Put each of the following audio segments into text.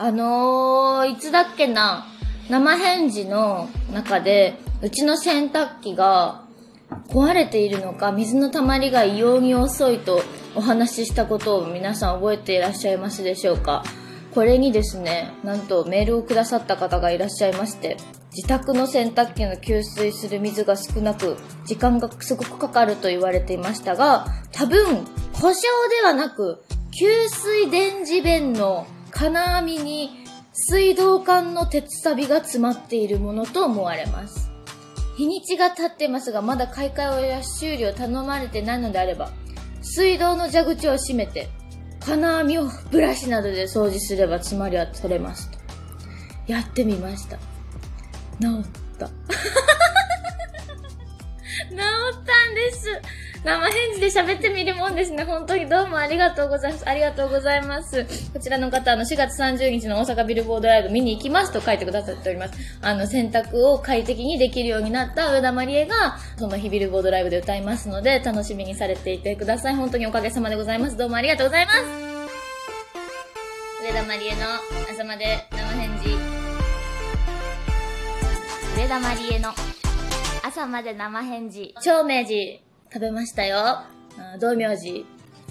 あのー、いつだっけな、生返事の中で、うちの洗濯機が壊れているのか、水の溜まりが異様に遅いとお話ししたことを皆さん覚えていらっしゃいますでしょうか？これにですね、なんとメールをくださった方がいらっしゃいまして、自宅の洗濯機の給水する水が少なく、時間がすごくかかると言われていましたが、多分、故障ではなく、給水電磁弁の金網に水道管の鉄サビが詰まっているものと思われます。日にちが経ってますが、まだ買い替えや修理を頼まれてないのであれば、水道の蛇口を閉めて、金網をブラシなどで掃除すれば詰まりは取れますと。やってみました。治った。治ったんです。生返事で喋ってみるもんですね。本当にどうもありがとうございます。ありがとうございます。こちらの方、あの、4月30日の大阪ビルボードライブ見に行きますと書いてくださっております。あの、選択を快適にできるようになった上田まりえが、その日ビルボードライブで歌いますので、楽しみにされていてください。本当におかげさまでございます。どうもありがとうございます。上田まりえの朝まで生返事。上田まりえの朝まで生返事。超明治。食べましたよ。道明寺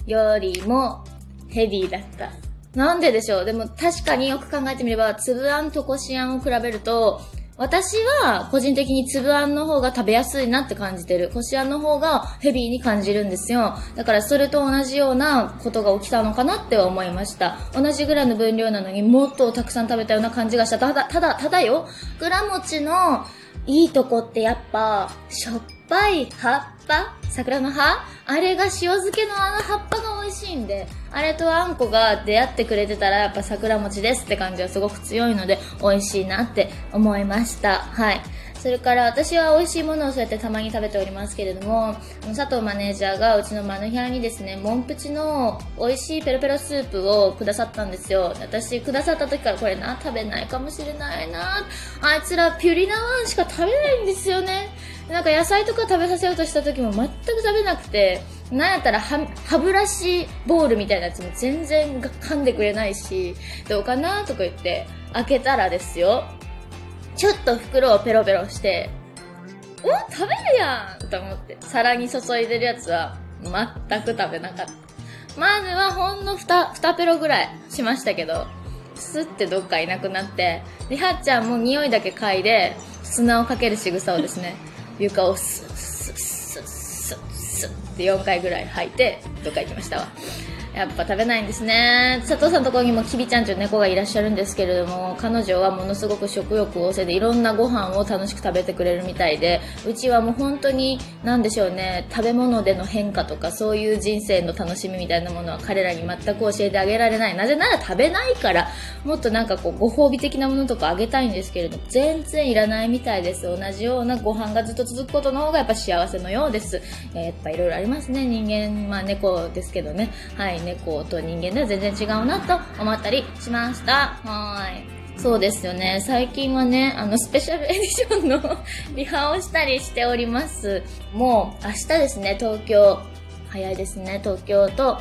よりもヘビーだった。なんででしょう？でも確かによく考えてみれば、粒あんとこしあんを比べると、私は個人的に粒あんの方が食べやすいなって感じてる。こしあんの方がヘビーに感じるんですよ。だからそれと同じようなことが起きたのかなって思いました。同じぐらいの分量なのにもっとたくさん食べたような感じがした。ただ、ただ、ただよ。グラ餅のいいとこってやっぱ、しょっぱい葉ぱ桜の葉あれが塩漬けのあの葉っぱが美味しいんで、あれとあんこが出会ってくれてたらやっぱ桜餅ですって感じがすごく強いので美味しいなって思いました。はい。それから私は美味しいものをそうやってたまに食べておりますけれども、佐藤マネージャーがうちのマヌヒャにですね、モンプチの美味しいペロペロスープをくださったんですよ。私くださった時からこれな、食べないかもしれないな。あいつらピュリナワンしか食べないんですよね。なんか野菜とか食べさせようとした時も全く食べなくて、なんやったら歯歯ブラシボールみたいなやつも全然噛んでくれないし、どうかなとか言って開けたらですよ。ちょっと袋をペロペロして、お食べるやんと思って、皿に注いでるやつは全く食べなかった。まずはほんの2、2ペロぐらいしましたけど、スってどっかいなくなって、で、はっちゃんも匂いだけ嗅いで、砂をかける仕草をですね、床をスッスッスッスッスッって4回ぐらい吐いてどっか行きましたわやっぱ食べないんですね。佐藤さんのところにもきびちゃんという猫がいらっしゃるんですけれども彼女はものすごく食欲旺盛でいろんなご飯を楽しく食べてくれるみたいでうちはもう本当に何でしょうね食べ物での変化とかそういう人生の楽しみみたいなものは彼らに全く教えてあげられない。なぜなら食べないからもっとなんかこうご褒美的なものとかあげたいんですけれども全然いらないみたいです。同じようなご飯がずっと続くことの方がやっぱ幸せのようです、えー、やっぱいろいろありますね。人間まあ猫ですけどね。はい。猫と人間では全然違うなと思ったりしました。はい。そうですよね。最近はね、あの、スペシャル エディションのリハをしたりしております。もう、明日ですね、東京。早いですね、東京と、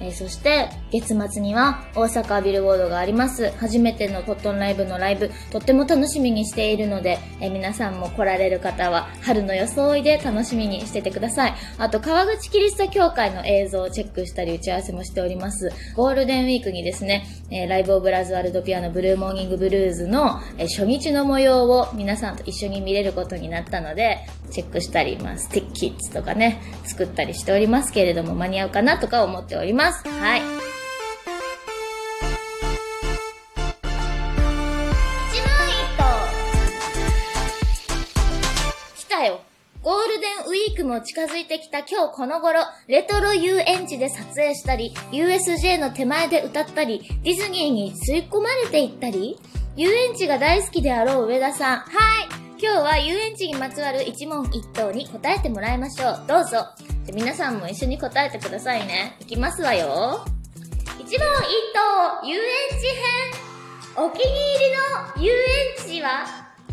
えー、そして、月末には大阪ビルボードがあります。初めてのコットンライブのライブ、とっても楽しみにしているので、えー、皆さんも来られる方は、春の装いで楽しみにしててください。あと、川口キリスト教会の映像をチェックしたり打ち合わせもしております。ゴールデンウィークにですね、えー、ライブオブラズワルドピアノブルーモーニングブルーズの、え初日の模様を皆さんと一緒に見れることになったので、チェックしたり、まあ、スティッキッズとかね、作ったりしておりますけれども、間に合うかなとか思っております。はい一問一答来たよ。ゴールデンウィークも近づいてきた今日この頃、レトロ遊園地で撮影したり、USJ の手前で歌ったり、ディズニーに吸い込まれていったり、遊園地が大好きであろう上田さん。はい今日は遊園地にまつわる一問一答に答えてもらいましょう。どうぞ。じゃ皆さんも一緒に答えてくださいね。いきますわよ。一問一答遊園地編お気に入りの遊園地は？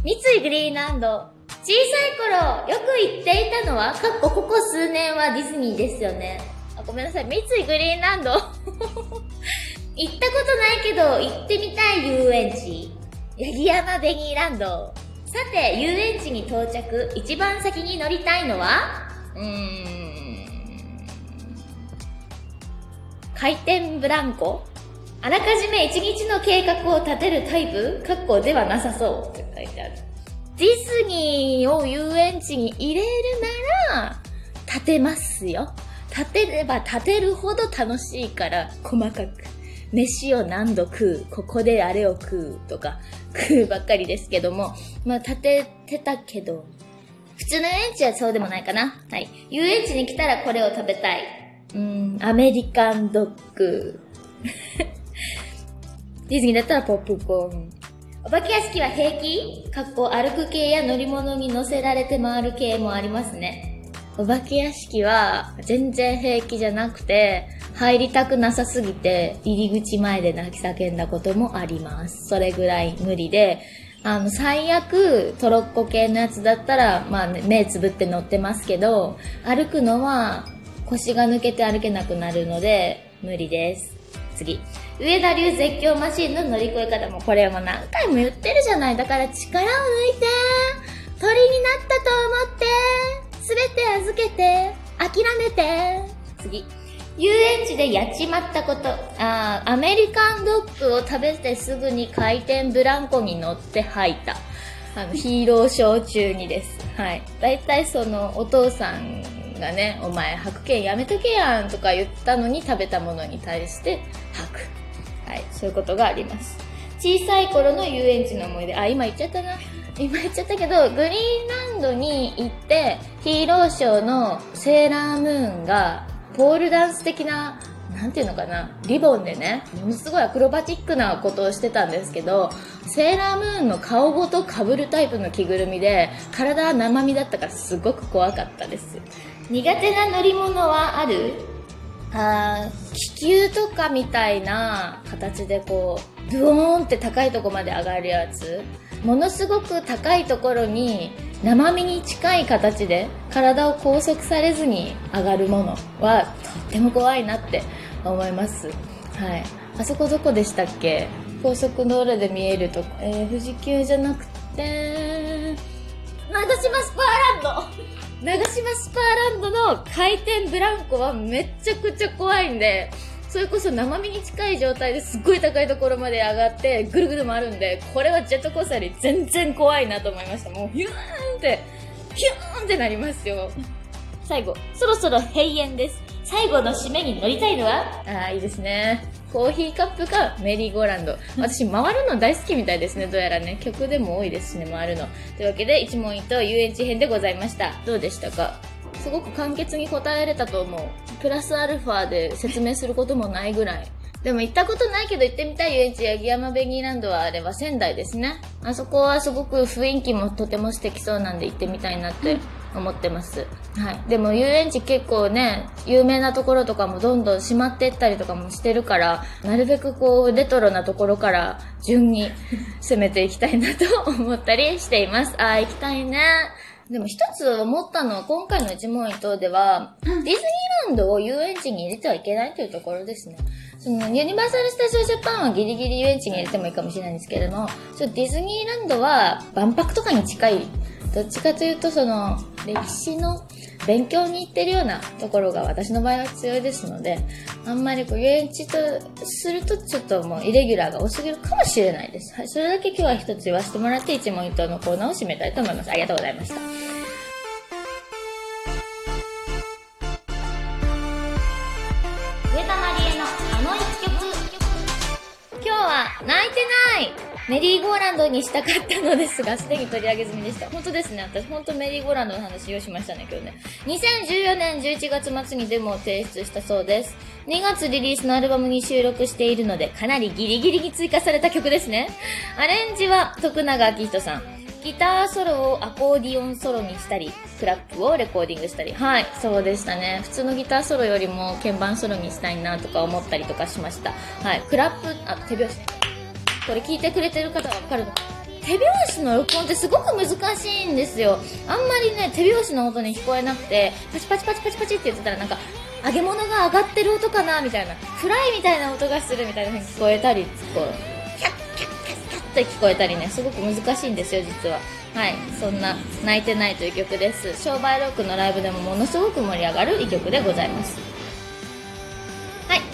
三井グリーンランド小さい頃、よく行っていたのは、かっこここ数年はディズニーですよね。あ、ごめんなさい。三井グリーンランド 行ったことないけど、行ってみたい遊園地、八木山ベニーランド。さて、遊園地に到着、一番先に乗りたいのは？うーん。回転ブランコあらかじめ一日の計画を立てるタイプ？かっこではなさそうって書いてある。ディズニーを遊園地に入れるなら、立てますよ。立てれば立てるほど楽しいから、細かく。飯を何度食う、ここであれを食うとか、食うばっかりですけども、まあ立ててたけど、普通の遊園地はそうでもないかな。はい。遊園地に来たらこれを食べたい。うん、アメリカンドッグ。ディズニーだったらポップコーン。お化け屋敷は平気？かっこ歩く系や乗り物に乗せられて回る系もありますね。お化け屋敷は全然平気じゃなくて、入りたくなさすぎて、入り口前で泣き叫んだこともあります。それぐらい無理で、あの、最悪、トロッコ系のやつだったら、まあ、目つぶって乗ってますけど、歩くのは腰が抜けて歩けなくなるので、無理です。次。上田流絶叫マシンの乗り越え方も、これも何回も言ってるじゃない。だから力を抜いて、鳥になったと思って、すべて預けて、諦めて。次。遊園地でやっちまったこと。あアメリカンドッグを食べてすぐに回転ブランコに乗って吐いた。あの、ヒーローショー中にです。はい。だいたいその、お父さんがね、お前吐くけんやめとけやんとか言ったのに食べたものに対して吐く。はい。そういうことがあります。小さい頃の遊園地の思い出。あ、今言っちゃったな。今言っちゃったけど、グリーンランドに行って、ヒーローショーのセーラームーンが、ポールダンス的な、なんていうのかな、リボンでね、ものすごいアクロバティックなことをしてたんですけど、セーラームーンの顔ごと被るタイプの着ぐるみで、体は生身だったからすごく怖かったです。苦手な乗り物はある？あー気球とかみたいな形でこう、ブオーンって高いとこまで上がるやつ。ものすごく高いところに生身に近い形で体を拘束されずに上がるものはとっても怖いなって思います。はい。あそこどこでしたっけ？高速道路で見えるとこ、えー、富士急じゃなくて、長島スパーランド長島スパーランドの回転ブランコはめっちゃくちゃ怖いんで、それこそ生身に近い状態ですっごい高いところまで上がってぐるぐる回るんで、これはジェットコースターより全然怖いなと思いました。もうヒューンって、ヒューンってなりますよ。最後、そろそろ閉園です。最後の締めに乗りたいのは？ああ、いいですね。コーヒーカップかメリーゴーランド。私、回るの大好きみたいですね。どうやらね。曲でも多いですしね、回るの。というわけで、一問一答遊園地編でございました。どうでしたか？すごく簡潔に答えれたと思う。プラスアルファで説明することもないぐらい。でも行ったことないけど行ってみたい遊園地八木山ベニーランドはあれは仙台ですね。あそこはすごく雰囲気もとても素敵そうなんで行ってみたいなって思ってます。はい。でも遊園地結構ね、有名なところとかもどんどん閉まってったりとかもしてるから、なるべくこうレトロなところから順に攻めていきたいなと思ったりしています。あー、行きたいね。でも一つ思ったのは今回の一問一答では、ディズニーランドを遊園地に入れてはいけないというところですね。そのユニバーサル・スタジオ・ジャパンはギリギリ遊園地に入れてもいいかもしれないんですけれども、ちょディズニーランドは万博とかに近い、どっちかというとその歴史の勉強に行ってるようなところが私の場合は強いですので、あんまりこう遊園地とするとちょっともうイレギュラーが多すぎるかもしれないです。はい、それだけ今日は一つ言わせてもらって一問一答のコーナーを締めたいと思います。ありがとうございました。上田まりえのあの一曲今日は泣いてないメリーゴーランドにしたかったのですが、すでに取り上げ済みでした。本当ですね。私本当メリーゴーランドの話をしましたね、今日ね。2014年11月末にデモを提出したそうです。2月リリースのアルバムに収録しているので、かなりギリギリに追加された曲ですね。アレンジは徳永明人さん。ギターソロをアコーディオンソロにしたり、クラップをレコーディングしたり。はい、そうでしたね。普通のギターソロよりも鍵盤ソロにしたいなとか思ったりとかしました。はい、クラップ、あ、手拍子。これ聞いてくれてる方がわかるの手拍子の録音ってすごく難しいんですよ。あんまりね、手拍子の音に聞こえなくて、パチパチパチパチパチって言ってたらなんか、揚げ物が上がってる音かなみたいな、フライみたいな音がするみたいな風に聞こえたり、こう、キャッキャッキャッキャッって聞こえたりね、すごく難しいんですよ、実は。はい。そんな、泣いてないという曲です。商売ロックのライブでもものすごく盛り上がる一曲でございます。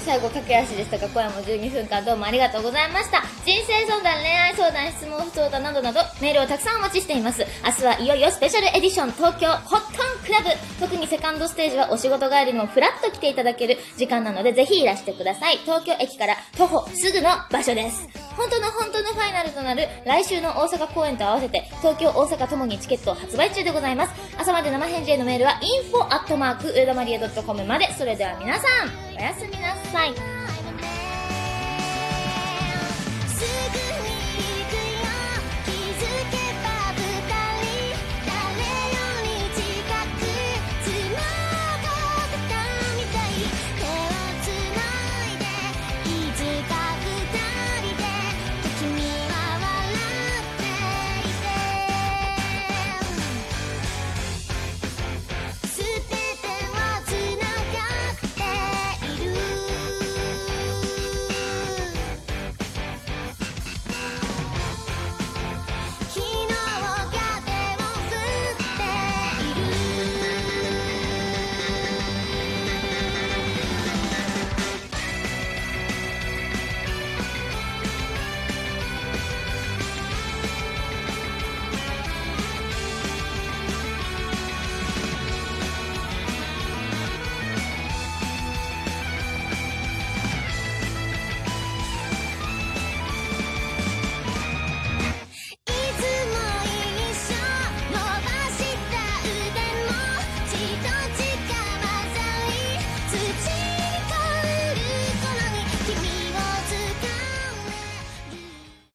最後、駆け足でしたが、今夜も12分間どうもありがとうございました。人生相談、恋愛相談、質問不相談などなど、メールをたくさんお待ちしています。明日はいよいよスペシャルエディション東京ホットンクラブ。特にセカンドステージはお仕事帰りもフラッと来ていただける時間なので、ぜひいらしてください。東京駅から徒歩すぐの場所です。本当の本当のファイナルとなる来週の大阪公演と合わせて東京大阪ともにチケットを発売中でございます朝まで生返事へのメールは info@ 上田まりえ .com までそれでは皆さんおやすみなさい